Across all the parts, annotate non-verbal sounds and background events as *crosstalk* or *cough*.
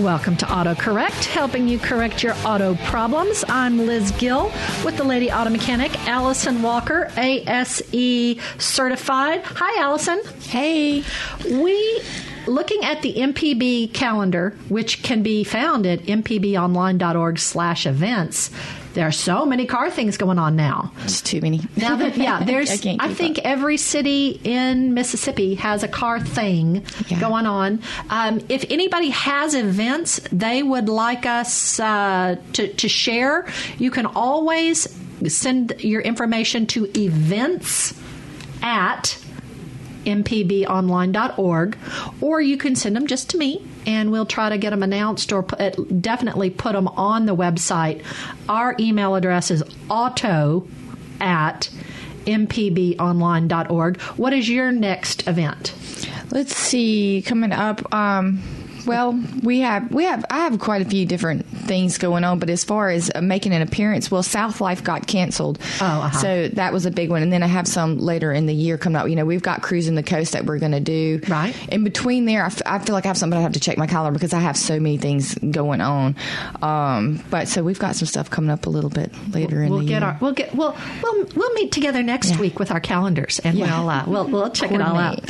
Welcome to AutoCorrect, helping you correct your auto problems. I'm Liz Gill with the Lady Auto Mechanic, Allison Walker, ASE certified. Hi, Allison. Hey. We looking at the MPB calendar, which can be found at mpbonline.org slash events, there are so many car things going on now. It's too many. Now that yeah, *laughs* there's I, I, think up. every city in Mississippi has a car thing Yeah. going on. Um, if anybody has events they would like us uh, to to share, you can always send your information to events at mpbonline.org or you can send them just to me and we'll try to get them announced or put, definitely put them on the website our email address is auto at mpbonline.org what is your next event Let's see. Coming up. Um, well, we have we have I have quite a few different things going on, but as far as uh, making an appearance, well, South Life got canceled, Oh, uh-huh. so that was a big one. And then I have some later in the year coming up. You know, we've got cruising the coast that we're going to do. Right. In between there, I, f- I feel like I have something. I have to check my calendar because I have so many things going on. Um, but so we've got some stuff coming up a little bit later in we'll the get year. our we'll get we'll we'll we'll meet together next Yeah. week with our calendars and Yeah. we'll uh, we'll we'll check it all out.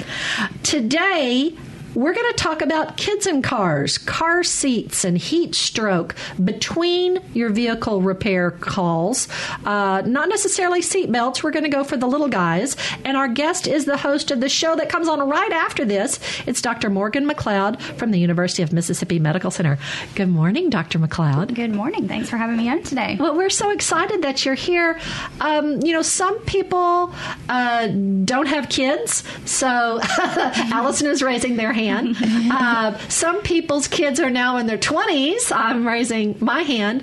Today we're going to talk about kids in cars, car seats, and heat stroke between your vehicle repair calls. Uh, not necessarily seat belts. We're going to go for the little guys. And our guest is the host of the show that comes on right after this. It's Dr. Morgan McLeod from the University of Mississippi Medical Center. Good morning, Dr. McLeod. Good morning. Thanks for having me on today. Well, we're so excited that you're here. Um, you know, some people uh, don't have kids, so *laughs* Allison is raising their hand. *laughs* Uh, some people's kids are now in their 20s. I'm raising my hand.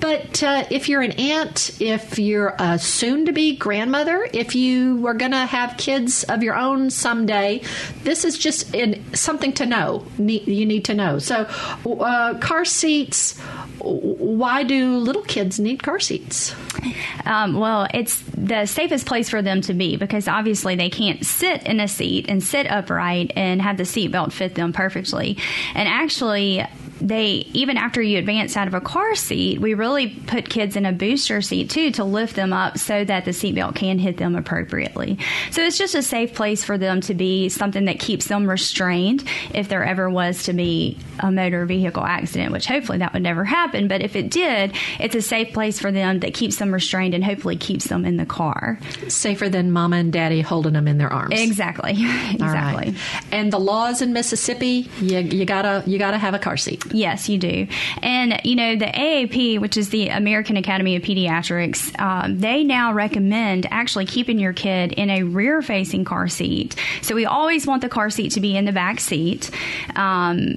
But uh, if you're an aunt, if you're a soon to be grandmother, if you were going to have kids of your own someday, this is just in, something to know. Ne- You need to know. So, uh, car seats. Why do little kids need car seats? Um, well, it's the safest place for them to be because obviously they can't sit in a seat and sit upright and have the seatbelt fit them perfectly. And actually, they even after you advance out of a car seat, we really put kids in a booster seat too to lift them up so that the seatbelt can hit them appropriately. So it's just a safe place for them to be, something that keeps them restrained if there ever was to be a motor vehicle accident, which hopefully that would never happen. But if it did, it's a safe place for them that keeps them restrained and hopefully keeps them in the car. Safer than mama and daddy holding them in their arms. Exactly. *laughs* exactly. Right. And the laws in Mississippi, you, you gotta you gotta have a car seat. Yes, you do. And, you know, the AAP, which is the American Academy of Pediatrics, um, they now recommend actually keeping your kid in a rear facing car seat. So we always want the car seat to be in the back seat. Um,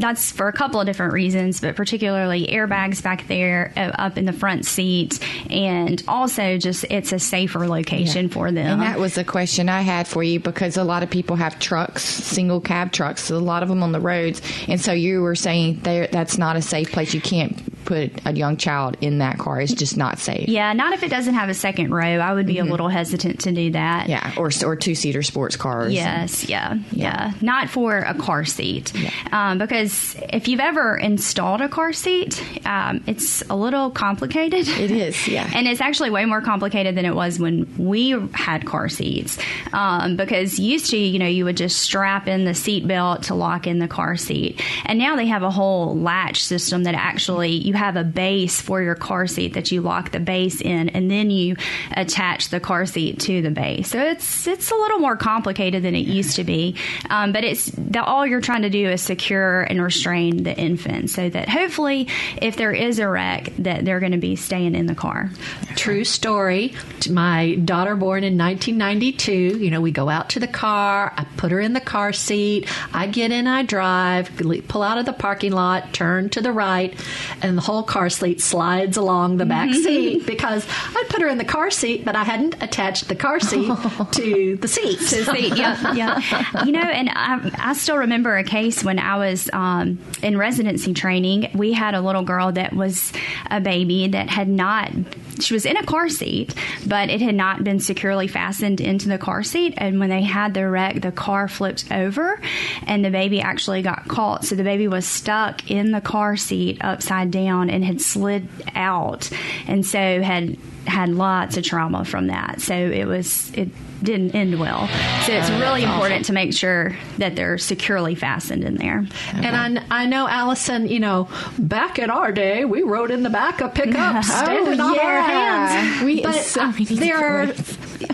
that's for a couple of different reasons, but particularly airbags back there uh, up in the front seat, and also just it's a safer location for them. And that was a question I had for you because a lot of people have trucks, single cab trucks, a lot of them on the roads. And so you were saying there that's not a safe place. You can't put a young child in that car. It's just not safe. yeah, not if it doesn't have a second row. I would be a little hesitant to do that. Mm-hmm. Yeah, or or two seater sports cars. Yes, yeah, yeah, Not for a car seat. Um, because if you've ever installed a car seat, um, it's a little complicated. It is, yeah. *laughs* and it's actually way more complicated than it was when we had car seats. Um, because used to, you know, you would just strap in the seat belt to lock in the car seat. And now they have a whole latch system that actually you have a base for your car seat that you lock the base in and then you attach the car seat to the base. So it's it's a little more complicated than it used to be. Um, but it's the, all you're trying to do is secure and restrain the infant so that hopefully if there is a wreck that they're going to be staying in the car. True story. My daughter born in 1992. You know, we go out to the car. I put her in the car seat. I get in. I drive. Pull out of the parking lot. Turn to the right, and the whole car seat slides along the back seat because I'd put her in the car seat, but I hadn't attached the car seat *laughs* to the seat. to see. Yeah, *laughs* yeah. You know, and I, I still remember a case when I was um, in residency training. We had a little girl that was a baby that had not. She was in a car seat, but it had not been securely fastened into the car seat. And when they had the wreck, the car flipped over, and the baby actually got caught. So the baby was stuck in the car seat upside down and had slid out, and so had had lots of trauma from that. So it was it didn't end well. So it's oh, really important to make sure that they're securely fastened in there. And I, I know, Allison, you know, back in our day, we rode in the back of pickups, *laughs* oh, standing on our yeah. hands. We- but so there are.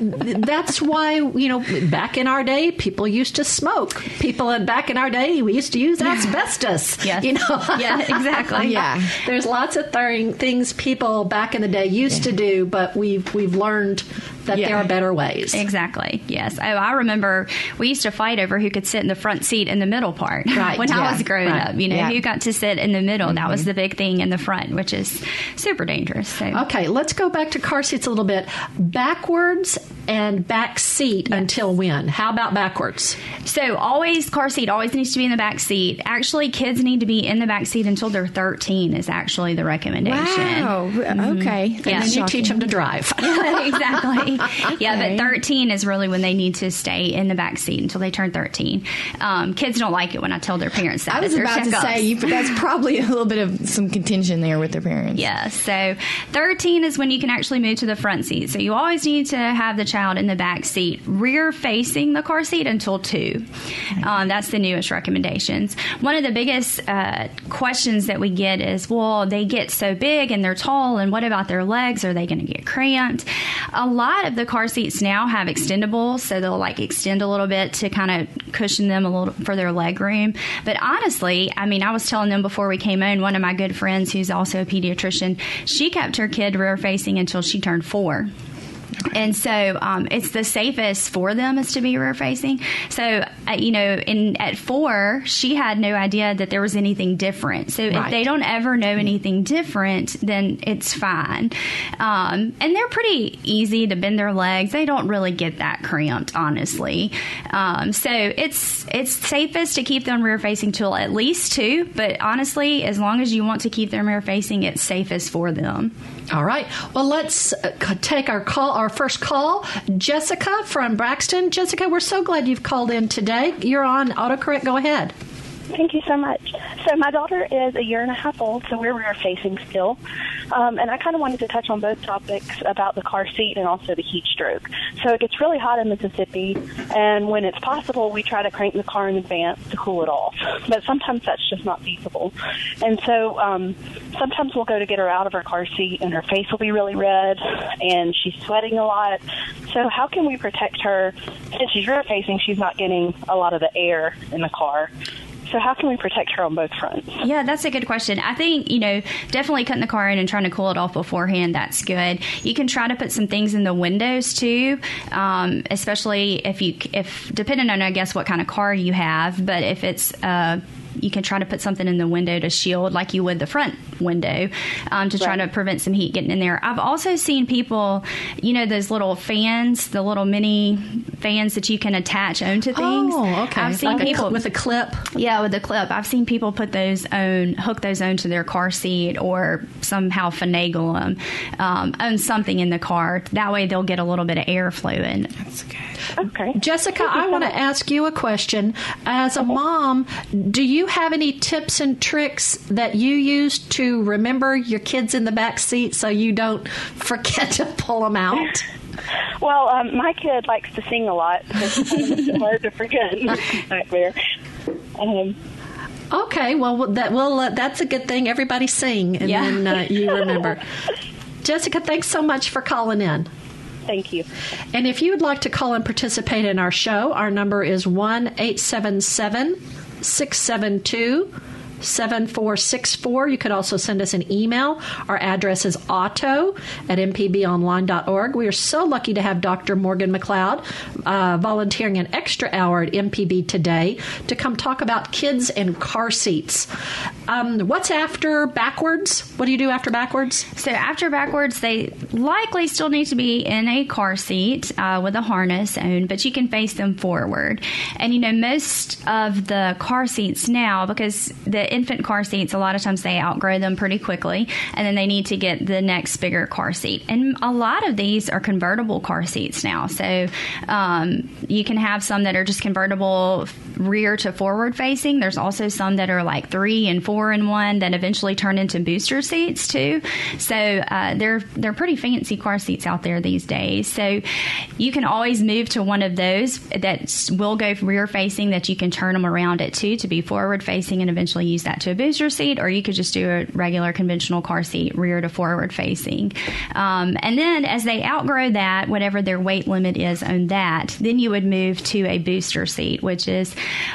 That's why, you know, back in our day, people used to smoke. People in, back in our day, we used to use asbestos. *laughs* Yes. You know? Yeah, exactly. *laughs* Yeah. There's lots of th- things people back in the day used to do, but we've, we've learned that Yeah. there are better ways. Exactly. Yes. Oh, I remember we used to fight over who could sit in the front seat in the middle part. *laughs* Right, When I was growing right, up, you know, yeah. who got to sit in the middle. That was mm-hmm. the big thing in the front, which is super dangerous. So. Okay, let's go back to car seats a little bit. Backwards and back seat until when? How about backwards? So always car seat always needs to be in the back seat. Actually, kids need to be in the back seat until they're 13 is actually the recommendation. Wow. Okay. Yeah. And then you teach them to drive. *laughs* exactly. *laughs* Yeah, but 13 is really when they need to stay in the back seat until they turn 13. Um, kids don't like it when I tell their parents that. I was about to say, you, that's *laughs* probably a little bit of some contention there with their parents. Yeah, so 13 is when you can actually move to the front seat. So you always need to have the child in the back seat, rear facing the car seat until two. Um, that's the newest recommendations. One of the biggest uh, questions that we get is, well, they get so big and they're tall, and what about their legs? Are they going to get cramped? A lot of the car seats now have extendables, so they'll like extend a little bit to kind of cushion them a little for their leg room. But honestly, I mean, I was telling them before we came in, one of my good friends who's also a pediatrician, she kept her kid rear facing until she turned four. And so um, it's the safest for them is to be rear facing. So, uh, you know, in at four, she had no idea that there was anything different. So if they don't ever know anything different, then it's fine. Um, and they're pretty easy to bend their legs. They don't really get that cramped, honestly. Um, so it's it's safest to keep them rear facing till at least two. But honestly, as long as you want to keep them rear facing, it's safest for them. All right. Well, let's uh, take our call, our first call. Jessica from Braxton. Jessica, we're so glad you've called in today. You're on autocorrect. Go ahead. Thank you so much. So my daughter is a year and a half old, so we're rear facing still. Um, and I kind of wanted to touch on both topics about the car seat and also the heat stroke. So it gets really hot in Mississippi, and when it's possible, we try to crank the car in advance to cool it off. But sometimes that's just not feasible. And so um, sometimes we'll go to get her out of her car seat, and her face will be really red, and she's sweating a lot. So how can we protect her? Since she's rear facing, she's not getting a lot of the air in the car. So how can we protect her on both fronts? Yeah, that's a good question. I think, you know, definitely cutting the car in and trying to cool it off beforehand, that's good. You can try to put some things in the windows too, um, especially if you, if, depending on, I guess, what kind of car you have, but if it's, uh, you can try to put something in the window to shield, like you would the front window, um, to try Right. to prevent some heat getting in there. I've also seen people, you know, those little fans, the little mini fans that you can attach onto things. Oh, okay. I've seen Like a people cl- with a clip. yeah, with the clip, I've seen people put those on, hook those onto their car seat, or somehow finagle them um, on something in the car. That way, they'll get a little bit of airflow in. That's good. Okay. Jessica, I want to ask you a question. As a mom, do you have any tips and tricks that you use to remember your kids in the back seat so you don't *laughs* forget to pull them out? Well, um, my kid likes to sing a lot, so it's *laughs* hard to forget *laughs* back there. Um, Okay, well that well uh, that's a good thing. Everybody sing, and Yeah. then uh, you remember. Jessica, thanks so much for calling in. thank you. And if you would like to call and participate in our show, our number is 1 877 672 7464. You could also send us an email. Our address is auto at mpbonline.org. We are so lucky to have Dr. Morgan McLeod uh, volunteering an extra hour at MPB today to come talk about kids and car seats. Um, what's after backwards? What do you do after backwards? So after backwards, they likely still need to be in a car seat uh, with a harness on, but you can face them forward. And you know, most of the car seats now, because the infant car seats, a lot of times they outgrow them pretty quickly, and then they need to get the next bigger car seat. And a lot of these are convertible car seats now. So um, you can have some that are just convertible rear to forward facing. There's also some that are like three and four and one that eventually turn into booster seats too. So uh, they're they're pretty fancy car seats out there these days. So you can always move to one of those that will go rear facing that you can turn them around it too to be forward facing and eventually use that to a booster seat, or you could just do a regular conventional car seat rear to forward facing. Um, and then as they outgrow that, whatever their weight limit is on that, then you would move to a booster seat, which is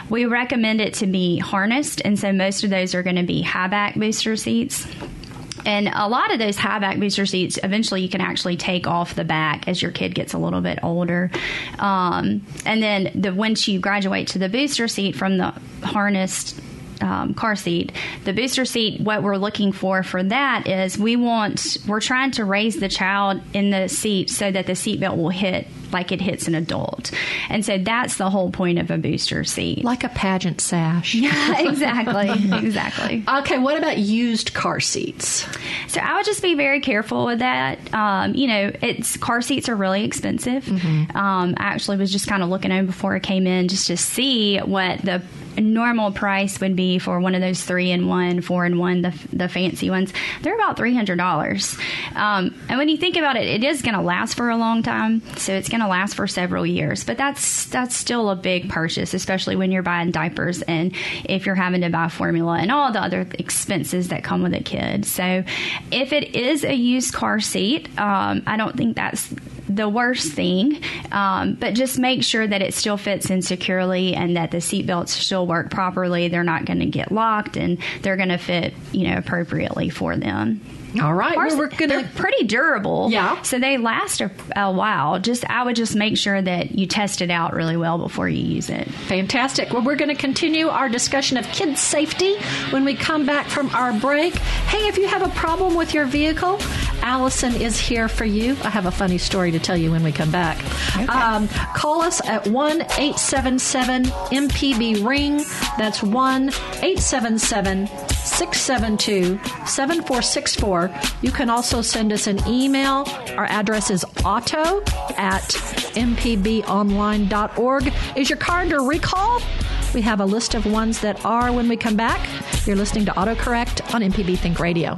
we recommend it to be harnessed, and so most of those are going to be high back booster seats. And a lot of those high back booster seats, eventually you can actually take off the back as your kid gets a little bit older. Um, and then the once you graduate to the booster seat from the harnessed um, car seat. The booster seat, what we're looking for for that is we want, we're trying to raise the child in the seat so that the seatbelt will hit like it hits an adult. And so that's the whole point of a booster seat. Like a pageant sash. *laughs* Yeah, exactly. *laughs* exactly. Okay, what about used car seats? So I would just be very careful with that. Um, you know, it's car seats are really expensive. Mm-hmm. Um, I actually was just kind of looking over before I came in just to see what the normal price would be for one of those three in one, four in one, the, the fancy ones, they're about three hundred dollars. Um, and when you think about it, it is going to last for a long time, so it's going to last for several years. But that's that's still a big purchase, especially when you're buying diapers and if you're having to buy formula and all the other expenses that come with a kid. So if it is a used car seat, um, I don't think that's the worst thing, um, but just make sure that it still fits in securely and that the seatbelts still work properly. They're not going to get locked and they're going to fit, you know, appropriately for them. All right, well, we're gonna. They're pretty durable. Yeah. So they last a, a while. Just I would just make sure that you test it out really well before you use it. Fantastic. Well, we're going to continue our discussion of kids' safety when we come back from our break. Hey, if you have a problem with your vehicle, Allison is here for you. I have a funny story to tell you when we come back. Um, call us at 1 877 MPB Ring. That's 1 877 672 7464. You can also send us an email. Our address is auto at mpbonline.org. Is your car under recall? We have a list of ones that are when we come back. You're listening to AutoCorrect on MPB Think Radio.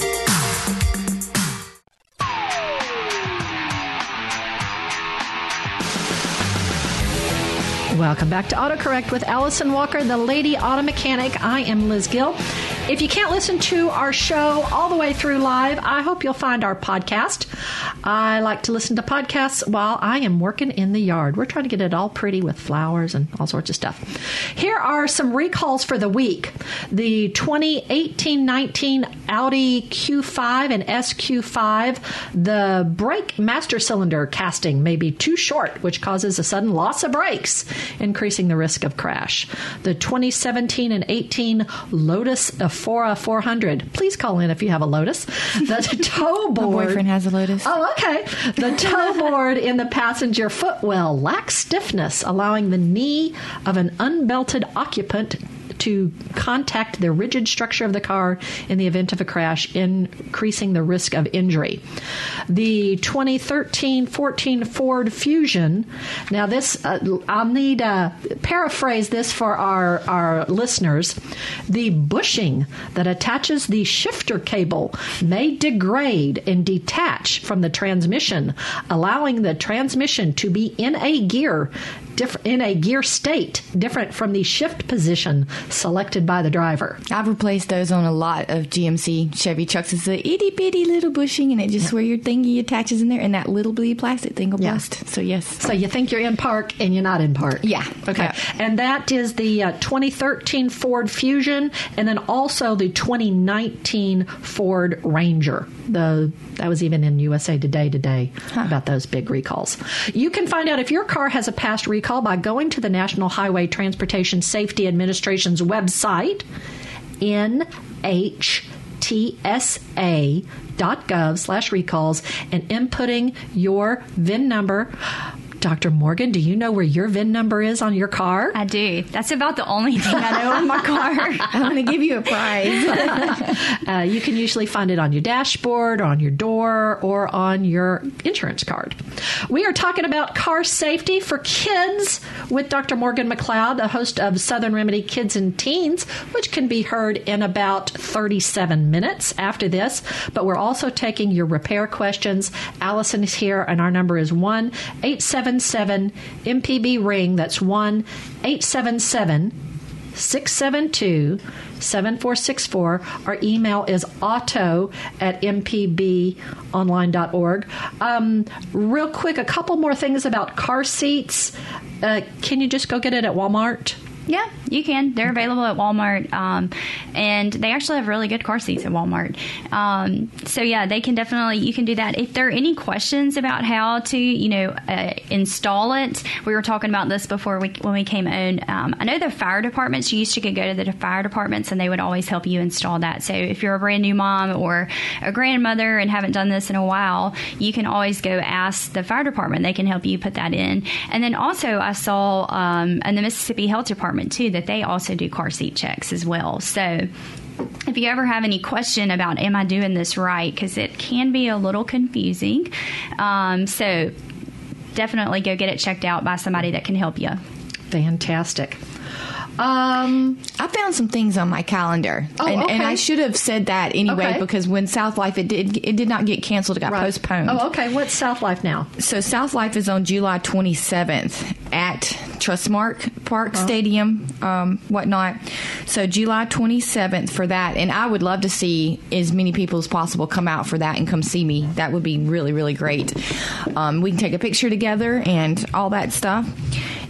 Welcome back to AutoCorrect with Allison Walker, the lady auto mechanic. I am Liz Gill. If you can't listen to our show all the way through live, I hope you'll find our podcast. I like to listen to podcasts while I am working in the yard. We're trying to get it all pretty with flowers and all sorts of stuff. Here are some recalls for the week. The 2018-19 Audi Q5 and SQ5, the brake master cylinder casting may be too short, which causes a sudden loss of brakes, increasing the risk of crash. The 2017 and 18 Lotus 400. Uh, Please call in if you have a Lotus. The *laughs* toe board. My boyfriend has a Lotus. Oh, okay. The toe *laughs* board in the passenger footwell lacks stiffness, allowing the knee of an unbelted occupant to contact the rigid structure of the car in the event of a crash, increasing the risk of injury. The 2013 14 Ford Fusion. Now, this, uh, I'll need to paraphrase this for our, our listeners. The bushing that attaches the shifter cable may degrade and detach from the transmission, allowing the transmission to be in a gear in a gear state different from the shift position selected by the driver. I've replaced those on a lot of GMC Chevy trucks. It's a itty bitty little bushing, and it just where your thingy attaches in there, and that little bitty plastic thing will Yeah. bust. So yes, So you think you're in park and you're not in park. Yeah. Okay. Yeah. And that is the uh, 2013 Ford Fusion and then also the 2019 Ford Ranger. The that was even in USA Today today about those big recalls. You can find out if your car has a past recall by going to the National Highway Transportation Safety Administration's website nhtsa.gov slash recalls and inputting your VIN number. Dr. Morgan, do you know where your VIN number is on your car? I do. That's about the only thing I know on my car. *laughs* I'm going to give you a prize. *laughs* Uh, you can usually find it on your dashboard, on your door, or on your insurance card. We are talking about car safety for kids with Dr. Morgan McLeod, the host of Southern Remedy Kids and Teens, which can be heard in about 37 minutes after this. But we're also taking your repair questions. Allison is here, and our number is 1 877 MPB Ring. That's 1 877 672 7464. Our email is auto at mpbonline.org. Um, real quick, a couple more things about car seats. Uh, can you just go get it at Walmart? Yeah, you can. They're available at Walmart, um, and they actually have really good car seats at Walmart. Um, so yeah, they can definitely you can do that. If there are any questions about how to you know uh, install it, we were talking about this before we when we came on. Um, I know the fire departments. You used to could go to the fire departments, and they would always help you install that. So if you're a brand new mom or a grandmother and haven't done this in a while, you can always go ask the fire department. They can help you put that in. And then also, I saw um, in the Mississippi Health Department too that they also do car seat checks as well. So if you ever have any question about am I doing this right, because it can be a little confusing, um, so definitely go get it checked out by somebody that can help you. Fantastic. Um, I found some things on my calendar, Oh, and, and. I should have said that anyway Okay. because when South Life it did it did not get canceled; it got right. postponed. Oh, okay. What's South Life now? So South Life is on July 27th at Trustmark Park Uh-huh. Stadium, um, whatnot. So July 27th for that, and I would love to see as many people as possible come out for that and come see me. That would be really really great. Um, we can take a picture together and all that stuff.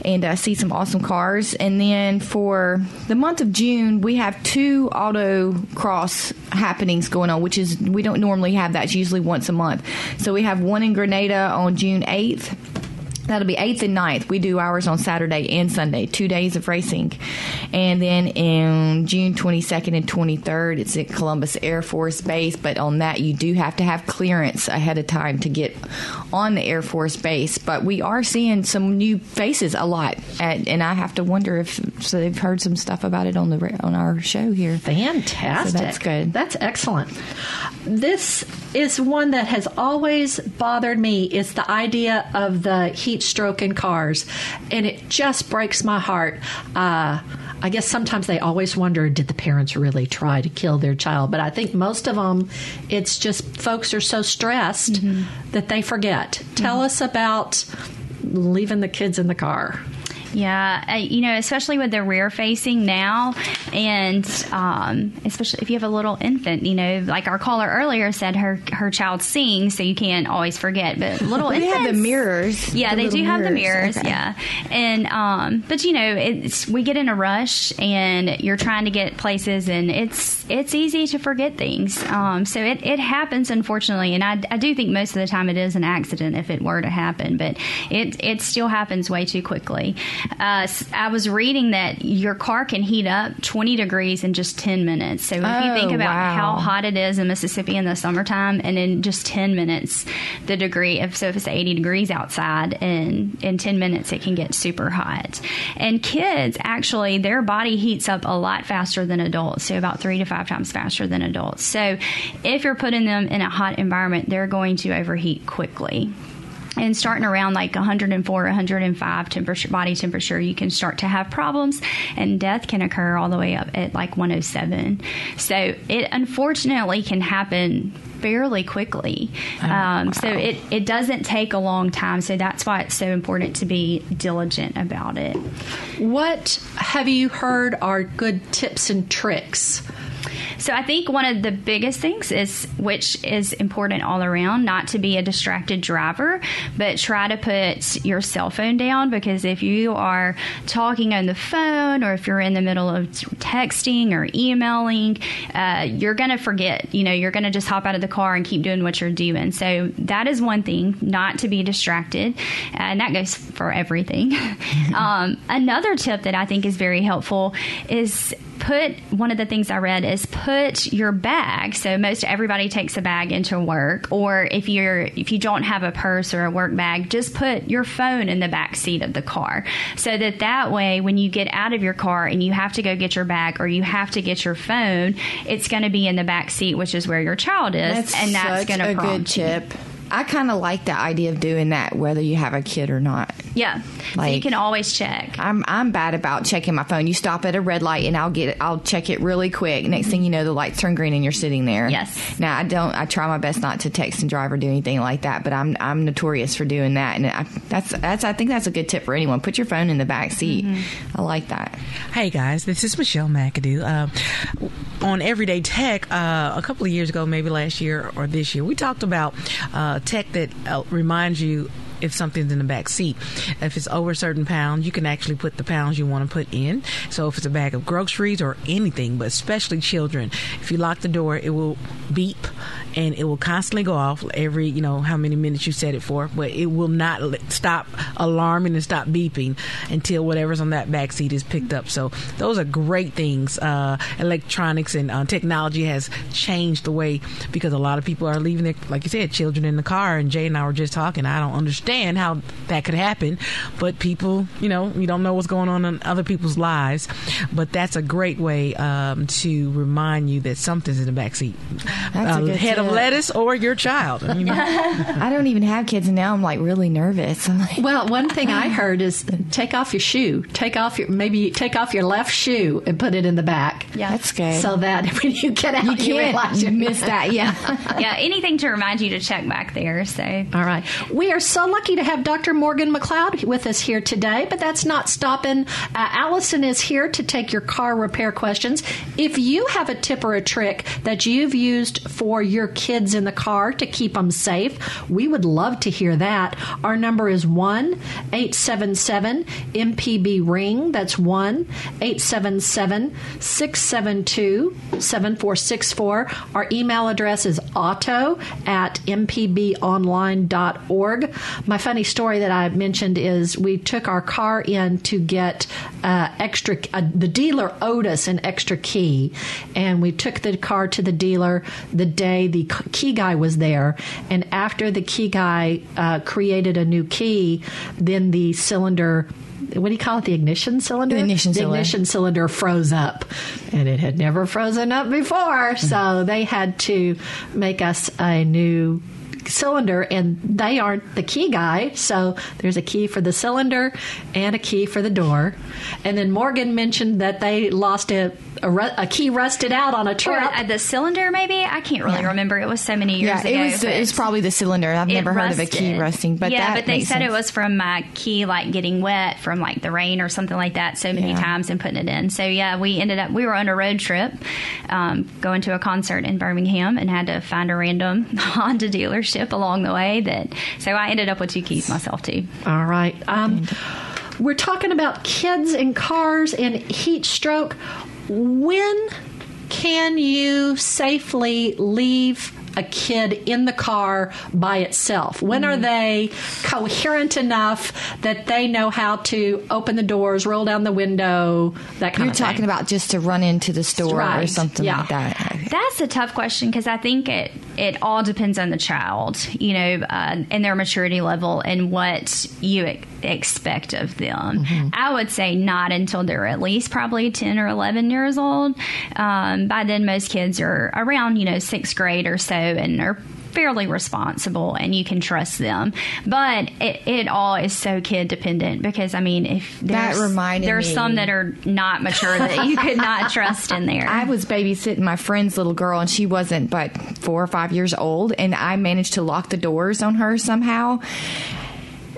And uh, see some awesome cars. And then for the month of June, we have two auto cross happenings going on, which is we don't normally have that. It's usually once a month. So we have one in Grenada on June 8th. That'll be 8th and 9th. We do ours on Saturday and Sunday, two days of racing. And then in June 22nd and 23rd, it's at Columbus Air Force Base. But on that, you do have to have clearance ahead of time to get on the Air Force Base. But we are seeing some new faces a lot. At, and I have to wonder if so they've heard some stuff about it on the on our show here. Fantastic. So that's good. That's excellent. This is one that has always bothered me. It's the idea of the heat stroke in cars, and it just breaks my heart. Uh, I guess sometimes they always wonder, did the parents really try to kill their child? But I think most of them, it's just folks are so stressed Mm-hmm. that they forget. Tell us about leaving the kids in the car. Yeah, uh, you know, especially with the rear facing now, and um, especially if you have a little infant, you know, like our caller earlier said, her her child sings, so you can't always forget. But *laughs* little They have the mirrors. Yeah, The they do have the mirrors. mirrors. Okay. Yeah, and um, but you know, it's we get in a rush, and you're trying to get places, and it's it's easy to forget things. Um, so it it happens, unfortunately, and I, I do think most of the time it is an accident if it were to happen, but it it still happens way too quickly. Uh, I was reading that your car can heat up 20 degrees in just 10 minutes. So if oh, you think about wow. how hot it is in Mississippi in the summertime, and in just 10 minutes, the degree, of so if it's 80 degrees outside, and in 10 minutes it can get super hot. And kids, actually, their body heats up a lot faster than adults, so about three to five times faster than adults. So if you're putting them in a hot environment, they're going to overheat quickly and starting around like 104 105 temperature body temperature you can start to have problems and death can occur all the way up at like 107 so it unfortunately can happen fairly quickly. Oh, um, wow. so it, it doesn't take a long time. So that's why it's so important to be diligent about it. What have you heard are good tips and tricks so I think one of the biggest things is, which is important all around, not to be a distracted driver, but try to put your cell phone down because if you are talking on the phone or if you're in the middle of texting or emailing, uh, you're going to forget. You know, you're going to just hop out of the car and keep doing what you're doing. So that is one thing, not to be distracted, and that goes for everything. *laughs* um, another tip that I think is very helpful is put one of the things I read is put your bag. So most everybody takes a bag into work, or if you're if you don't have a purse or a work bag, just put your phone in the back seat of the car, so that that way when you get out of your car and you have to go get your bag or you have to get your phone, it's going to be in the back seat, which is where your child is, that's and that's going to prompt good tip. You. I kind of like the idea of doing that, whether you have a kid or not. Yeah, like, so you can always check. I'm I'm bad about checking my phone. You stop at a red light, and I'll get it. I'll check it really quick. Next thing you know, the lights turn green, and you're sitting there. Yes. Now I don't. I try my best not to text and drive or do anything like that, but I'm I'm notorious for doing that, and I, that's that's I think that's a good tip for anyone. Put your phone in the back seat. Mm-hmm. I like that. Hey guys, this is Michelle McAdoo. Uh, on Everyday Tech, uh, a couple of years ago, maybe last year or this year, we talked about uh, tech that uh, reminds you if something's in the back seat. If it's over a certain pound, you can actually put the pounds you want to put in. So if it's a bag of groceries or anything, but especially children, if you lock the door, it will beep and it will constantly go off every you know how many minutes you set it for but it will not stop alarming and stop beeping until whatever's on that back seat is picked up. So those are great things. Uh, electronics and uh, technology has changed the way because a lot of people are leaving their like you said children in the car and jay and i were just talking. I don't understand how that could happen but people you know you don't know what's going on in other people's lives. But that's a great way um, to remind you that something's in the back seat that's uh, a good head of lettuce or your child. I, mean, I don't even have kids, and now I'm like really nervous. Like, well, one thing I *laughs* heard is take off your shoe. Take off your maybe take off your left shoe and put it in the back. Yeah, that's good. So that *laughs* when you get out, you can't you miss that. Yeah, *laughs* yeah. Anything to remind you to check back there. So, all right. We are so lucky to have Dr. Morgan McLeod with us here today, but that's not stopping. Uh, Allison is here to take your car repair questions. If you have a tip or a trick that you've used for your kids in the car to keep them safe. We would love to hear that. Our number is 1 877 MPB Ring. That's 1 877 672 7464. Our email address is auto at mpbonline.org. My funny story that I mentioned is we took our car in to get uh, extra, uh, the dealer owed us an extra key, and we took the car to the dealer the day the key guy was there. And after the key guy uh, created a new key, then the cylinder what do you call it? The ignition cylinder. The ignition, the cylinder. ignition cylinder froze up, and it had never frozen up before. So they had to make us a new cylinder, and they aren't the key guy. So there's a key for the cylinder and a key for the door. And then Morgan mentioned that they lost a a, ru- a key rusted out on a trip. Or, the cylinder, maybe I can't really yeah. remember. It was so many years yeah, ago. It was, it was probably the cylinder. I've never rusted. heard of a key rusting, but yeah, but they said sense. it was from my key like getting wet from like the rain or something like that so many yeah. times and putting it in. So yeah, we ended up we were on a road trip, um, going to a concert in Birmingham and had to find a random *laughs* Honda dealership along the way. That so I ended up with two keys myself too. All right. Um, we're talking about kids and cars and heat stroke. When can you safely leave a kid in the car by itself? When are they coherent enough that they know how to open the doors, roll down the window, that kind You're of thing? talking about just to run into the store or something yeah. like that. That's a tough question because I think it it all depends on the child, you know, uh, and their maturity level and what you ex- expect of them. I would say not until they're at least probably ten or eleven years old. Um, by then, most kids are around you know sixth grade or so and are fairly responsible and you can trust them but it, it all is so kid dependent because i mean if That there's, me. some that are not mature that you could not *laughs* trust in there I was babysitting my friend's little girl, and she wasn't but four or five years old, and I managed to lock the doors on her somehow.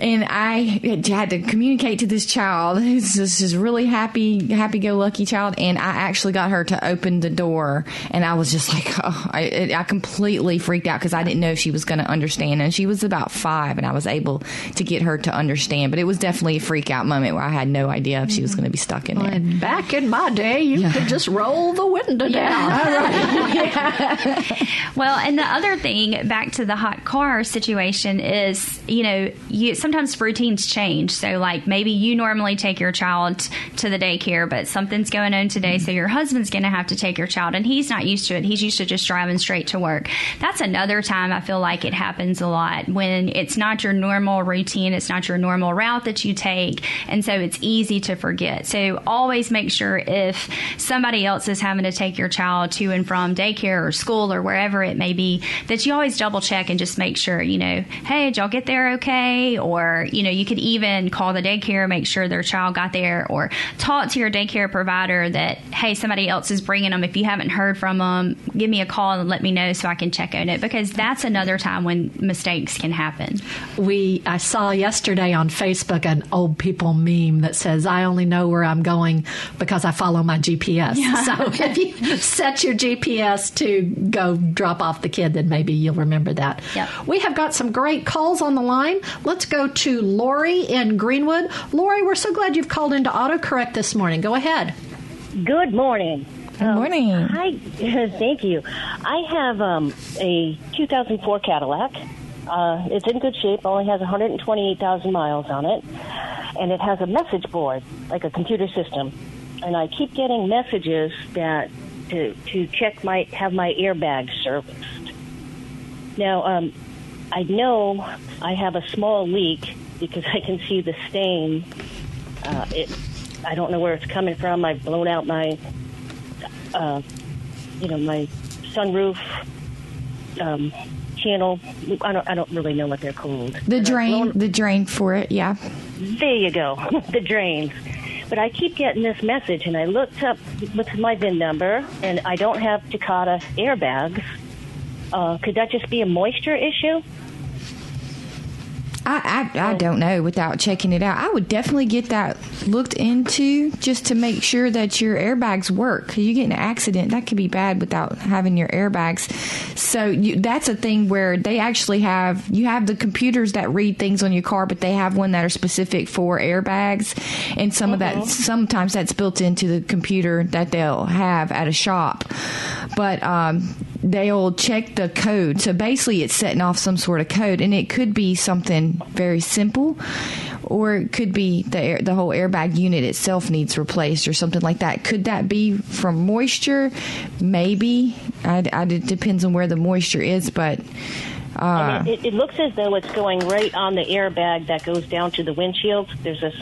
And I had to communicate to this child. Who's just this really happy, happy-go-lucky child, and I actually got her to open the door, and I was just like, *laughs* oh, I, I completely freaked out because I didn't know if she was going to understand, and she was about five, and I was able to get her to understand, but it was definitely a freak out moment where I had no idea if she was going to be stuck in there. And back in my day, you could just roll the window down. *laughs* Well, and the other thing, back to the hot car situation, is you know, you sometimes routines change. So, like maybe you normally take your child to the daycare, but something's going on today, so your husband's going to have to take your child, and he's not used to it. He's used to just driving straight to work. That's another time I feel like it happens a lot when it's not your normal routine, it's not your normal route that you take, and so it's easy to forget. So, always make sure if somebody else is having to take your child to and from daycare or school or wherever it may be, that you always double check and just make sure, you know, hey, did y'all get there okay? Or, you know, you could even call the daycare, make sure their child got there, or talk to your daycare provider that, hey, somebody else is bringing them. If you haven't heard from them, give me a call and let me know so I can check on it because that's another time when mistakes can happen. we I saw yesterday on Facebook an old people meme that says I only know where I'm going because I follow my GPS. So *laughs* if you set your GPS to go drop off the kid, then maybe you'll remember that. Yep. We have got some great calls on the line. Let's go to Lori in Greenwood. Lori, we're so glad you've called into autocorrect this morning. Go ahead. Good morning. Good morning. Hi, *laughs* thank you. I have um, a 2004 Cadillac. Uh, it's in good shape. Only has 128,000 miles on it, and it has a message board like a computer system. And I keep getting messages that to to check my have my airbag serviced. Now, um, I know I have a small leak because I can see the stain. Uh, it, I don't know where it's coming from. I've blown out my uh, you know, my sunroof um, channel. I don't, I don't really know what they're called. The I've drain, blown- the drain for it, yeah. there you go, *laughs* the drains. But I keep getting this message, and I looked up what's my VIN number, and I don't have Takata airbags. Uh, could that just be a moisture issue? I, I, I don't know without checking it out. I would definitely get that looked into just to make sure that your airbags work. you get in an accident, that could be bad without having your airbags. So you, that's a thing where they actually have you have the computers that read things on your car, but they have one that are specific for airbags, and some of that sometimes that's built into the computer that they'll have at a shop. But um, they'll check the code. So basically, it's setting off some sort of code, and it could be something very simple, or it could be the air, the whole airbag unit itself needs replaced, or something like that. Could that be from moisture? Maybe. I, I, it depends on where the moisture is, but. Uh, it, it looks as though it's going right on the airbag that goes down to the windshield. There's this.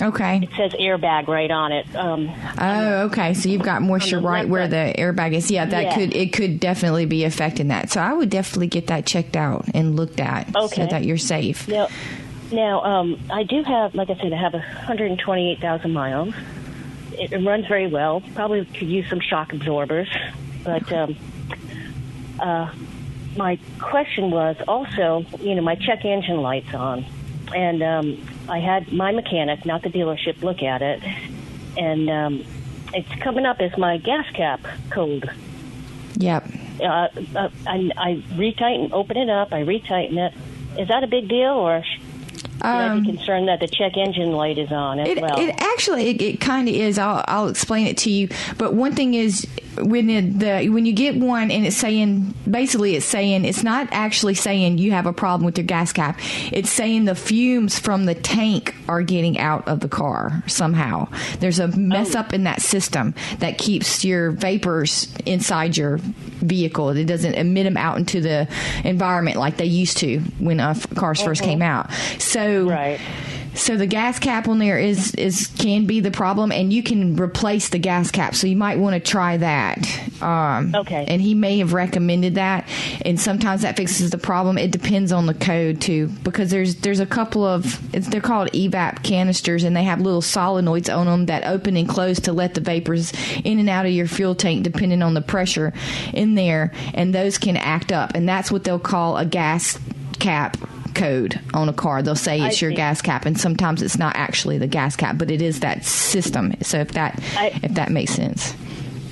Okay. It says airbag right on it. Um, Oh, okay. So you've got moisture right where the airbag is. Yeah, that Yeah. could it could definitely be affecting that. So I would definitely get that checked out and looked at okay. so that you're safe. Now, now um, I do have, like I said, I have 128,000 miles. It, it runs very well. Probably could use some shock absorbers, but um, uh, my question was also, you know, my check engine light's on, and um, I had my mechanic, not the dealership, look at it, and um, it's coming up as my gas cap code Yep. uh, uh, I, I retighten, open it up, I retighten it. Is that a big deal, or sh- should I be concerned that the check engine light is on as Um, It, well? it actually it, it kind of is. I'll I'll explain it to you. But one thing is when it, the when you get one and it's saying basically it's saying it's not actually saying you have a problem with your gas cap. It's saying the fumes from the tank are getting out of the car somehow. There's a mess Oh. up in that system that keeps your vapors inside your vehicle. It doesn't emit them out into the environment like they used to when uh, cars first came out. So Right. So the gas cap on there is is can be the problem, and you can replace the gas cap. So you might want to try that. Um, Okay. And he may have recommended that, and sometimes that fixes the problem. It depends on the code too, because there's there's a couple of it's, they're called evap canisters, and they have little solenoids on them that open and close to let the vapors in and out of your fuel tank, depending on the pressure in there, and those can act up, and that's what they'll call a gas cap code on a car. They'll say it's your see. gas cap, and sometimes it's not actually the gas cap, but it is that system. So if that I- if that makes sense,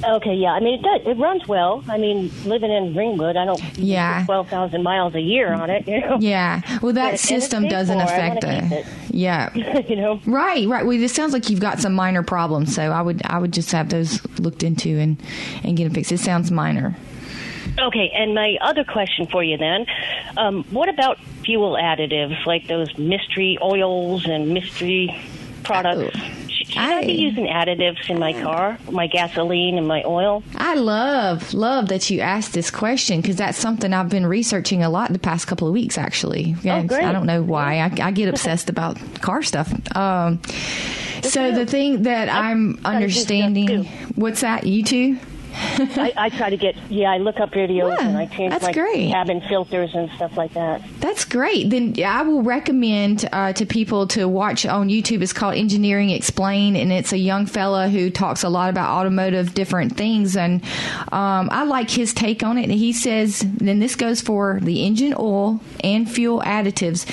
Okay, yeah. I mean, it does. It runs well. I mean, living in Ringwood, I don't Yeah. twelve thousand miles a year on it. You know. yeah. Well, that it's system doesn't for. Affect it. *laughs* Yeah. *laughs* you know. Right, right. Well, it sounds like you've got some minor problems, so I would I would just have those looked into and and get them fixed. It sounds minor. Okay, and my other question for you then, um, what about fuel additives like those mystery oils and mystery products? Oh, Should I, be I- using additives in my car, my gasoline and my oil? I love love that you asked this question because that's something I've been researching a lot the past couple of weeks. Actually, Yeah, Oh, great. I don't know why I, I get *laughs* obsessed about car stuff. Um, so the thing that I'm try to do stuff, understanding, what's that? You too? I, I try to get yeah, I look up videos Yeah, and I change my great. cabin filters and stuff like that. That's great. Then I will recommend uh, to people to watch on YouTube. It's called Engineering Explained, and it's a young fella who talks a lot about automotive different things. And um, I like his take on it. And he says, then this goes for the engine oil and fuel additives.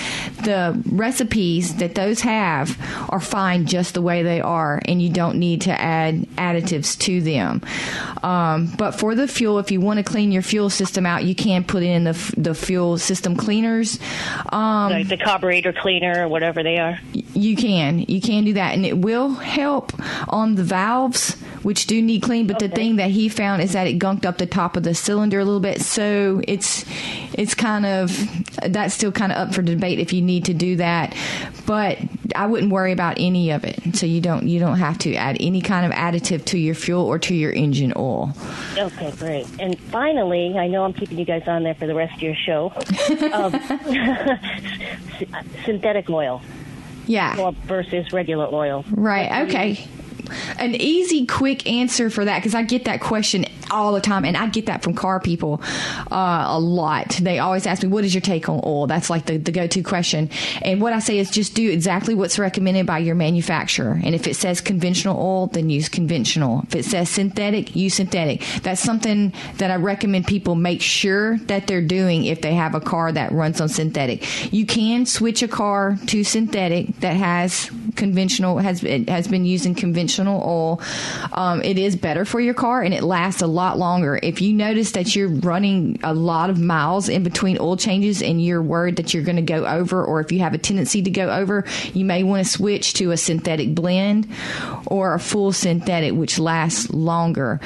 The recipes that those have are fine just the way they are, and you don't need to add additives to them. Um, but for the fuel, if you want to clean your fuel system out, you can put in the f- the fuel system cleaners. Um, like the carburetor cleaner or whatever they are. you can you can do that, and it will help on the valves, which do need clean. But the thing that he found is that it gunked up the top of the cylinder a little bit, so it's it's kind of that's still kind of up for debate if you need to do that. But I wouldn't worry about any of it. So you don't you don't have to add any kind of additive to your fuel or to your engine oil. Okay, great. And finally, I know I'm keeping you guys on there for the rest of your show. um, *laughs* synthetic oil Yeah. versus regular oil. Right. Okay. An easy, quick answer for that because I get that question all the time, and I get that from car people uh, a lot. They always ask me, "What is your take on oil?" That's like the, the go-to question. And what I say is just do exactly what's recommended by your manufacturer. And if it says conventional oil, then use conventional. If it says synthetic, use synthetic. That's something that I recommend people make sure that they're doing if they have a car that runs on synthetic. You can switch a car to synthetic that has conventional has has been using conventional oil. Um, it is better for your car and it lasts a lot longer. If you notice that you're running a lot of miles in between oil changes and you're worried that you're going to go over, or if you have a tendency to go over, you may want to switch to a synthetic blend or a full synthetic, which lasts longer.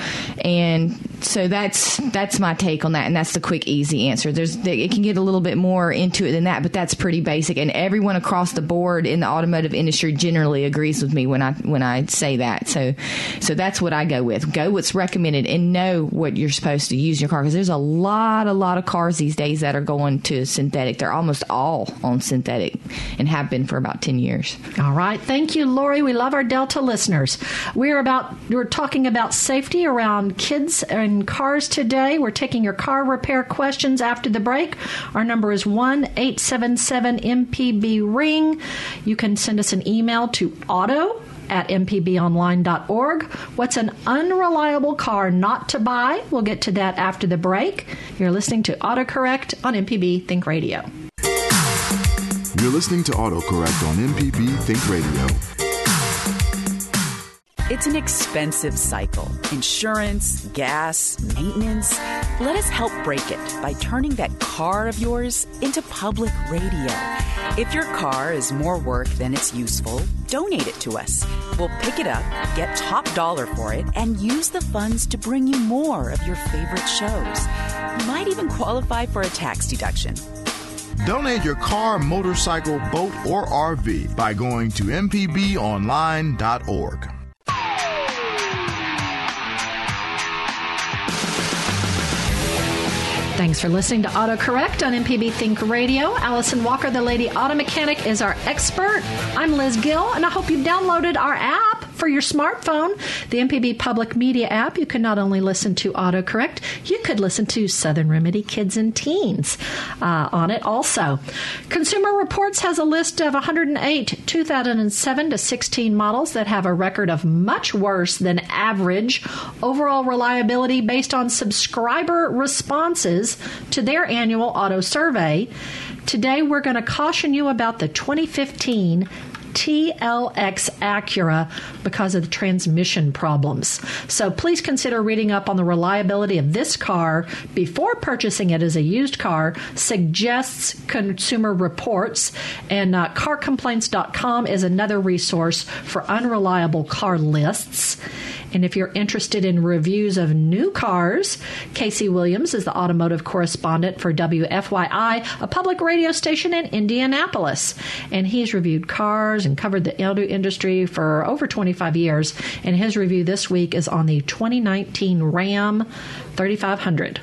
And so that's that's my take on that, and that's the quick, easy answer. There's it can get a little bit more into it than that, but that's pretty basic. And everyone across the board in the automotive industry generally agrees with me when I when I say that. So so that's what I go with. Go what's recommended, and know what you're supposed to use in your car because there's a lot a lot of cars these days that are going to synthetic. They're almost all on synthetic and have been for about ten years. All right. Thank you, Lori. We love our Delta listeners. We're about we're talking about safety around kids and cars today. We're taking your car repair questions after the break. Our number is 1-877-MPB ring. You can send us an email to auto at mpbonline.org. What's an unreliable car not to buy? We'll get to that after the break. You're listening to AutoCorrect on MPB Think Radio. You're listening to AutoCorrect on MPB Think Radio. It's an expensive cycle insurance, gas, maintenance. Let us help break it by turning that car of yours into public radio. If your car is more work than it's useful, donate it to us. We'll pick it up, get top dollar for it, and use the funds to bring you more of your favorite shows. You might even qualify for a tax deduction. Donate your car, motorcycle, boat, or RV by going to mpbonline.org. Thanks for listening to AutoCorrect on MPB Think Radio. Allison Walker, the lady auto mechanic, is our expert. I'm Liz Gill, and I hope you've downloaded our app for your smartphone, the MPB Public Media app. You can not only listen to AutoCorrect, you could listen to Southern Remedy Kids and Teens uh, on it also. Consumer Reports has a list of 108 2007 to 16 models that have a record of much worse than average overall reliability based on subscriber responses to their annual auto survey. Today, we're going to caution you about the 2015 TLX Acura because of the transmission problems. So please consider reading up on the reliability of this car before purchasing it as a used car, suggests Consumer Reports. And uh, carcomplaints.com is another resource for unreliable car lists. And if you're interested in reviews of new cars, Casey Williams is the automotive correspondent for WFYI, a public radio station in Indianapolis. And he's reviewed cars and covered the auto industry for over 25 years. And his review this week is on the 2019 Ram 3500.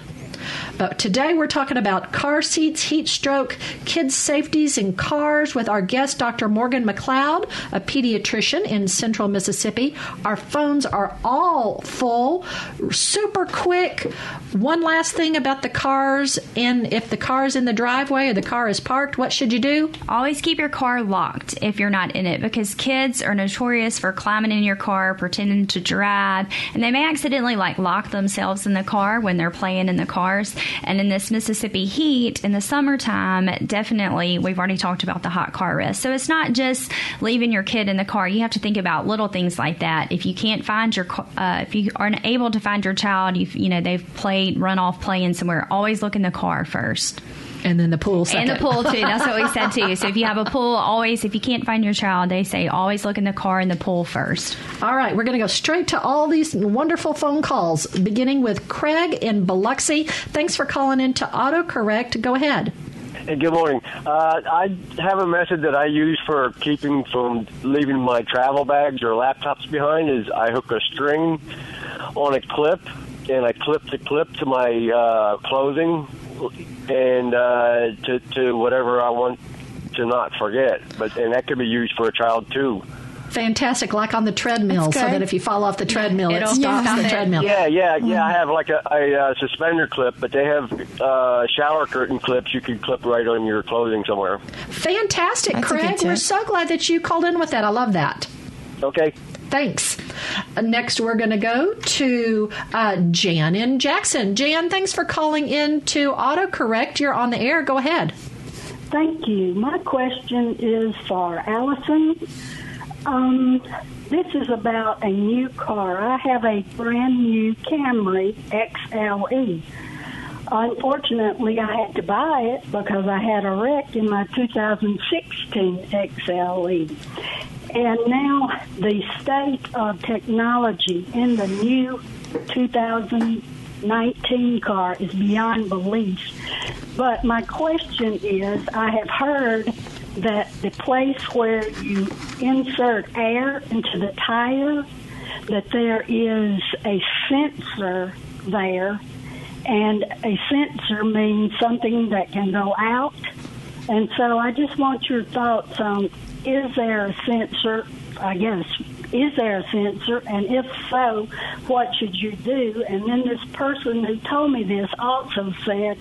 But today we're talking about car seats, heat stroke, kids' safeties in cars with our guest, Dr. Morgan McLeod, a pediatrician in central Mississippi. Our phones are all full, super quick. One last thing about the cars, and if the car is in the driveway or the car is parked, what should you do? Always keep your car locked if you're not in it because kids are notorious for climbing in your car, pretending to drive, and they may accidentally like lock themselves in the car when they're playing in the cars. And in this Mississippi heat in the summertime, definitely we've already talked about the hot car risk. So it's not just leaving your kid in the car. You have to think about little things like that. If you can't find your, uh, if you aren't able to find your child, you you know they've played run off playing somewhere. Always look in the car first. And then the pool second. And the pool too. *laughs* That's what we said too. So if you have a pool, always if you can't find your child, they say always look in the car and the pool first. All right, we're going to go straight to all these wonderful phone calls, beginning with Craig in Biloxi. Thanks for calling in to AutoCorrect. Go ahead. Hey, good morning. Uh, I have a method that I use for keeping from leaving my travel bags or laptops behind. Is I hook a string on a clip and I clip the clip to my uh, clothing and uh, to to whatever I want to not forget. But and that could be used for a child too. Fantastic, like on the treadmill, so that if you fall off the treadmill, it It'll stops stop the it. treadmill. Yeah, yeah, yeah. I have like a, a, uh suspender clip, but they have uh, shower curtain clips you can clip right on your clothing somewhere. Fantastic, That's Craig. We're so glad that you called in with that. I love that. Okay. Thanks. Uh, next, we're going to go to uh, Jan in Jackson. Jan, thanks for calling in to AutoCorrect. You're on the air. Go ahead. Thank you. My question is for Allison. Um, this is about a new car. I have a brand new Camry XLE. Unfortunately, I had to buy it because I had a wreck in my 2016 XLE. And now the state of technology in the new 2019 car is beyond belief. But my question is I have heard that the place where you insert air into the tire, that there is a sensor there, and a sensor means something that can go out. And so I just want your thoughts on is there a sensor? I guess is there a sensor, and if so, what should you do? And then this person who told me this also said,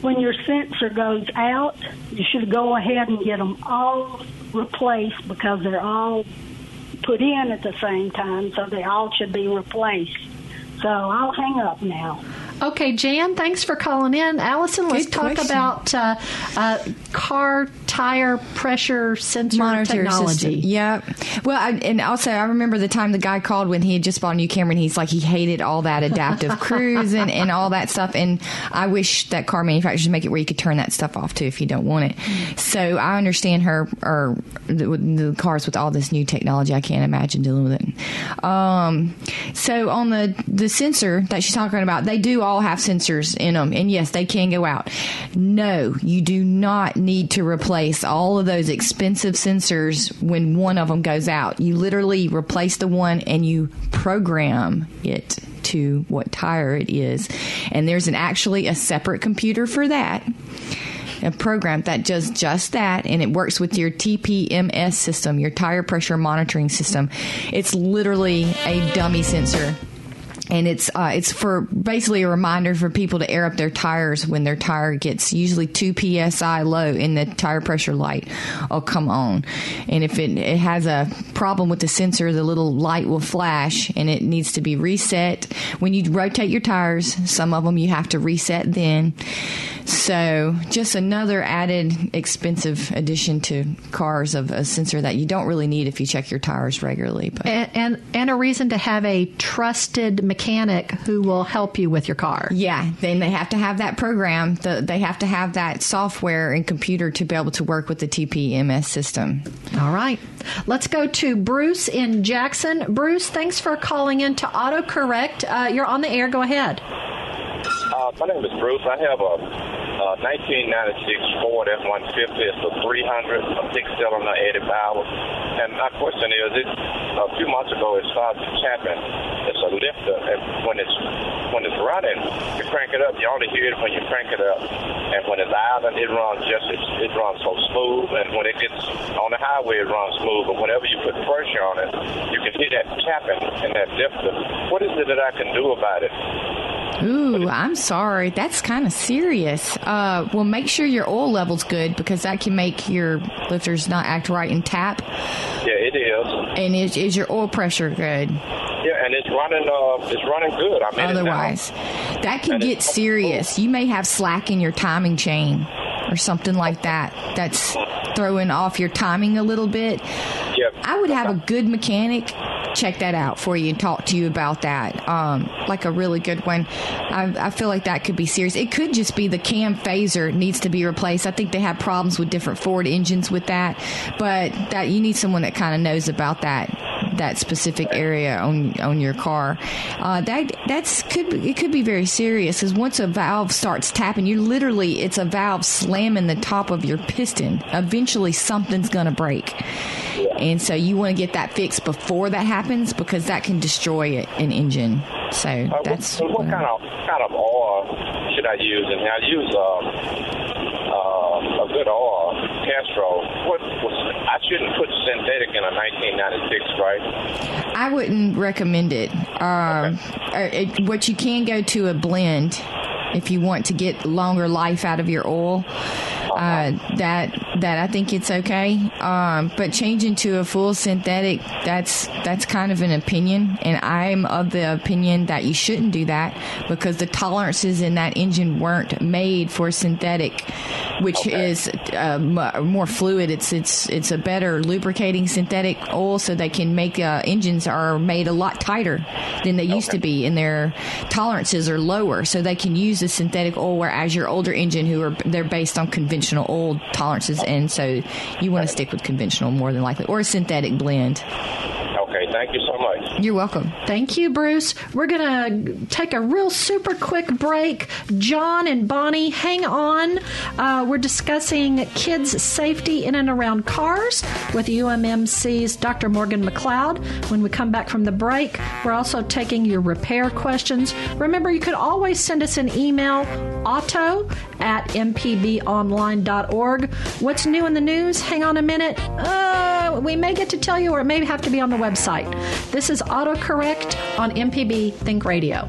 when your sensor goes out, you should go ahead and get them all replaced because they're all put in at the same time, so they all should be replaced. So I'll hang up now. Okay, Jan, thanks for calling in. Allison, let's talk question. about uh, uh, car tire pressure sensor monitor technology. system. Yeah. Well, I, and also I remember the time the guy called when he had just bought a new Camry and he's like he hated all that adaptive *laughs* cruise and, and all that stuff. And I wish that car manufacturers make it where you could turn that stuff off too if you don't want it. So I understand her or the, the cars with all this new technology. I can't imagine dealing with it. Um, so on the the sensor that she's talking about, they do all have sensors in them, and yes, they can go out. No, you do not need to replace all of those expensive sensors when one of them goes out. You literally replace the one and you program it to what tire it is, and there's an actually a separate computer for that a program that does just that and it works with your TPMS system, your tire pressure monitoring system. It's literally a dummy sensor. And it's uh, it's for basically a reminder for people to air up their tires when their tire gets usually two psi low, and the tire pressure light will come on. And if it, it has a problem with the sensor, the little light will flash, and it needs to be reset. When you rotate your tires, some of them you have to reset then. So, just another added expensive addition to cars of a sensor that you don't really need if you check your tires regularly. But And, and and a reason to have a trusted mechanic who will help you with your car. yeah, then they have to have that program. The, they have to have that software and computer to be able to work with the TPMS system. All right. Let's go to Bruce in Jackson. Bruce, thanks for calling in to AutoCorrect. Uh, you're on the air. Go ahead. Uh, my name is Bruce. I have a, uh 1996 Ford F-150. It's a 300, a six-cylinder, 80 valve. And my question is, it, a few months ago it started tapping. It's a lifter, and when it's when it's running, you crank it up. You only hear it when you crank it up. And when it's idle, it runs just it, it runs so smooth. And when it gets on the highway, it runs smooth. But whenever you put pressure on it, you can hear that tapping in that lifter. What is it that I can do about it? Ooh, I'm sorry. That's kind of serious. Uh, well, make sure your oil level's good because that can make your lifters not act right and tap. Yeah, it is. And is, is your oil pressure good? Yeah, and it's running. Uh, it's running good. I mean, Otherwise, that can get serious. You may have slack in your timing chain or something like that. That's throwing off your timing a little bit. Yep. I would have a good mechanic check that out for you and talk to you about that. Um, like a really good one. I, I feel like that could be serious. It could just be the cam phaser needs to be replaced. I think they have problems with different Ford engines with that, but that you need someone that kind of knows about that that specific area on on your car. Uh, that that's could be, it could be very serious because once a valve starts tapping, you literally it's a valve slamming the top of your piston. Eventually, something's going to break, and so you want to get that fixed before that happens because that can destroy an engine. So Uh, that's what, what kind of kind of oil should I use? And I use uh, uh, a good oil, Castrol. What was I shouldn't put synthetic in a 1996, right? I wouldn't recommend it. Um, uh, it. What you can go to a blend if you want to get longer life out of your oil. Uh, that that I think it's okay, um, but changing to a full synthetic that's that's kind of an opinion, and I'm of the opinion that you shouldn't do that because the tolerances in that engine weren't made for synthetic, which is uh, m- more fluid. It's it's it's a better lubricating synthetic oil, so they can make uh, engines are made a lot tighter than they used to be, and their tolerances are lower, so they can use a synthetic oil. Whereas your older engine, who are they're based on conventional oil tolerances, and so you want to stick with conventional more than likely, or a synthetic blend. Okay, thank you so much. You're welcome. Thank you, Bruce. We're going to take a real super quick break. John and Bonnie, hang on. Uh, we're discussing kids' safety in and around cars with UMMC's Dr. Morgan McLeod. When we come back from the break, we're also taking your repair questions. Remember, you could always send us an email, auto at mpbonline.org. What's new in the news? Hang on a minute. Uh, we may get to tell you, or it may have to be on the website. This is autocorrect on MPB Think Radio.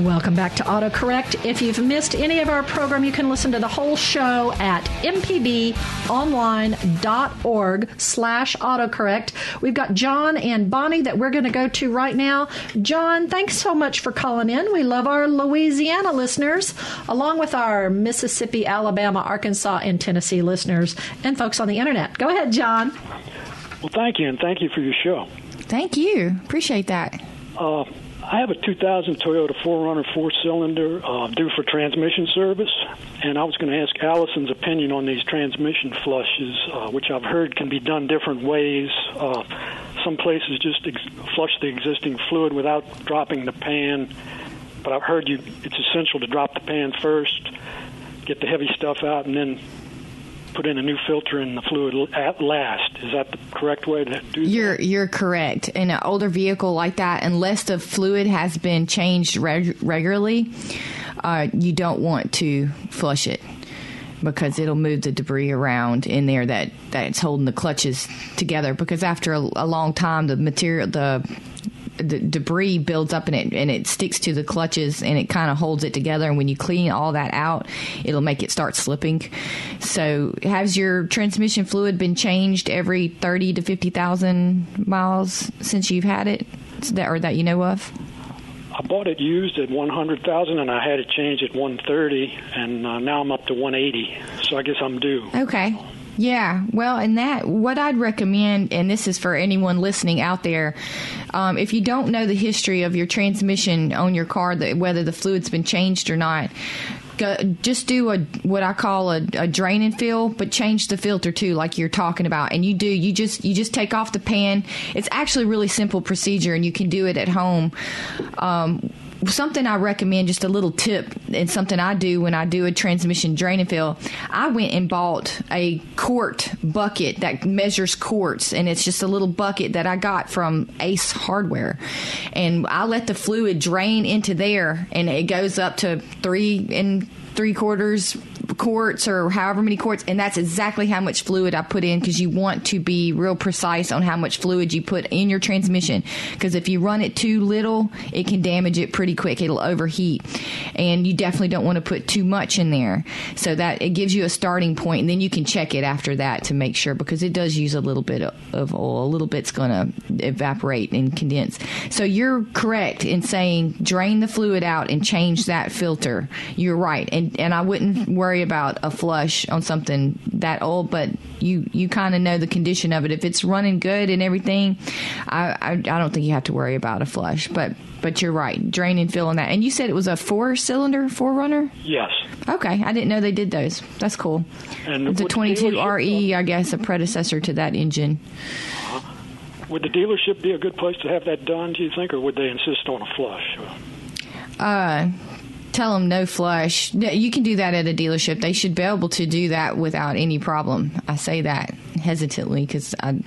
Welcome back to AutoCorrect. If you've missed any of our program, you can listen to the whole show at mpbonline.org slash autocorrect. We've got John and Bonnie that we're going to go to right now. John, thanks so much for calling in. We love our Louisiana listeners, along with our Mississippi, Alabama, Arkansas, and Tennessee listeners, and folks on the internet. Go ahead, John. Well, thank you, and thank you for your show. Thank you. Appreciate that. Uh, I have a 2000 Toyota 4Runner four cylinder uh, due for transmission service, and I was going to ask Allison's opinion on these transmission flushes, uh, which I've heard can be done different ways. Uh, some places just ex- flush the existing fluid without dropping the pan, but I've heard you it's essential to drop the pan first, get the heavy stuff out, and then put in a new filter in the fluid at last. Is that the correct way to do you're, that? You're correct. In an older vehicle like that, unless the fluid has been changed reg- regularly, uh, you don't want to flush it because it'll move the debris around in there that that's holding the clutches together because after a, a long time the material the the debris builds up in it and it sticks to the clutches and it kind of holds it together. And when you clean all that out, it'll make it start slipping. So, has your transmission fluid been changed every thirty to fifty thousand miles since you've had it, that or that you know of? I bought it used at 100,000 and I had it changed at 130 and uh, now I'm up to 180. So I guess I'm due. Okay. Yeah, well, and that what I'd recommend, and this is for anyone listening out there, um, if you don't know the history of your transmission on your car, that whether the fluid's been changed or not, go, just do a what I call a, a drain and fill, but change the filter too, like you're talking about. And you do you just you just take off the pan. It's actually a really simple procedure, and you can do it at home. Um, something I recommend, just a little tip, and something I do when I do a transmission drain and fill. I went and bought a quart bucket that measures quarts, and it's just a little bucket that I got from Ace Hardware, and I let the fluid drain into there, and it goes up to three and three quarters quarts or however many quarts, and that's exactly how much fluid I put in because you want to be real precise on how much fluid you put in your transmission. Because if you run it too little, it can damage it pretty quick. It'll overheat, and you definitely don't want to put too much in there. So that it gives you a starting point, and then you can check it after that to make sure because it does use a little bit of oil. A little bit's going to evaporate and condense. So you're correct in saying drain the fluid out and change that filter. You're right, and and I wouldn't worry worry about a flush on something that old, but you you kind of know the condition of it. If it's running good and everything, I, I, I don't think you have to worry about a flush. But but you're right, drain and fill on that. And you said it was a four cylinder 4Runner. Yes. Okay, I didn't know they did those. That's cool. And it's a 22 RE, I guess, a predecessor to that engine. Uh, would the dealership be a good place to have that done? Do you think, or would they insist on a flush? Uh, tell them no flush. You can do that at a dealership. They should be able to do that without any problem. I say that hesitantly because I.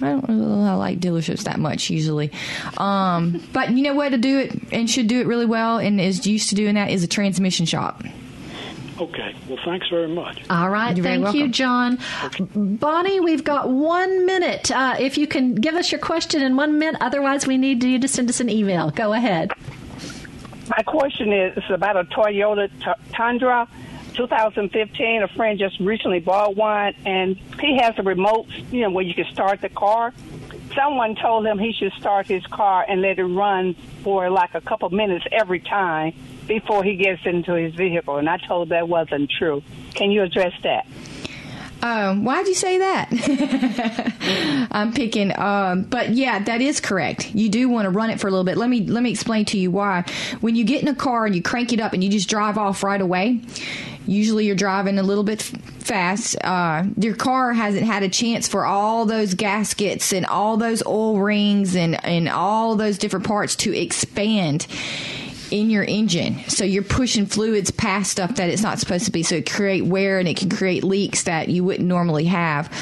I don't really like dealerships that much usually. Um, *laughs* but you know what to do it and should do it really well and is used to doing that is a transmission shop. Okay. Well, thanks very much. All right. You're Thank you, John. Okay. Bonnie, we've got one minute. Uh, if you can give us your question in one minute, otherwise, we need you to send us an email. Go ahead. My question is about a Toyota T- Tundra 2015. A friend just recently bought one, and he has a remote, you know, where you can start the car. Someone told him he should start his car and let it run for like a couple minutes every time before he gets into his vehicle. And I told that wasn't true. Can you address that? Um, why'd you say that? *laughs* I'm picking, um, but yeah, that is correct. You do want to run it for a little bit. Let me let me explain to you why. When you get in a car and you crank it up and you just drive off right away, usually you're driving a little bit fast. Uh, your car hasn't had a chance for all those gaskets and all those oil rings and and all those different parts to expand in your engine. So you're pushing fluids past stuff that it's not supposed to be. So it create wear and it can create leaks that you wouldn't normally have.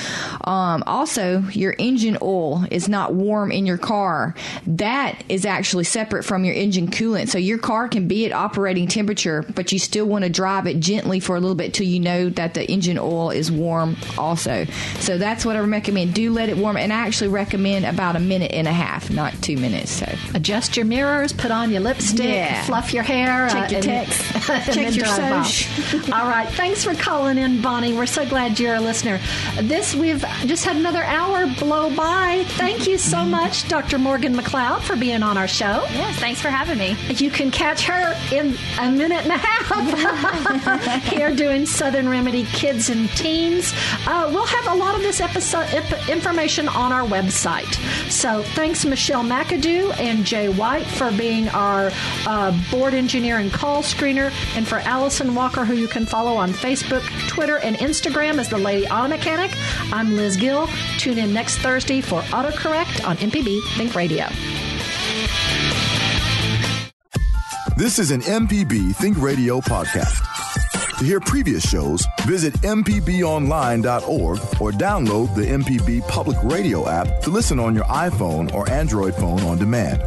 Um, also, your engine oil is not warm in your car. That is actually separate from your engine coolant. So your car can be at operating temperature, but you still want to drive it gently for a little bit till you know that the engine oil is warm also. So that's what I recommend. Do let it warm. And I actually recommend about a minute and a half, not two minutes. So adjust your mirrors, put on your lipstick. Yeah fluff your hair. Check your and, text. *laughs* Check your soch. All right. Thanks for calling in, Bonnie. We're so glad you're a listener. This we've just had another hour blow by. Thank you so much, Dr. Morgan McLeod, for being on our show. Yes, thanks for having me. You can catch her in a minute and a half *laughs* here doing Southern Remedy Kids and Teens. Uh, we'll have a lot of this episode information on our website. So thanks, Michelle McAdoo and Jay White, for being our board engineer and call screener, and for Allison Walker, who you can follow on Facebook, Twitter, and Instagram as the Lady Auto Mechanic. I'm Liz Gill. Tune in next Thursday for AutoCorrect on MPB Think Radio. This is an MPB Think Radio podcast. To hear previous shows, visit MPBOnline.org or download the MPB Public Radio app to listen on your iPhone or Android phone on demand.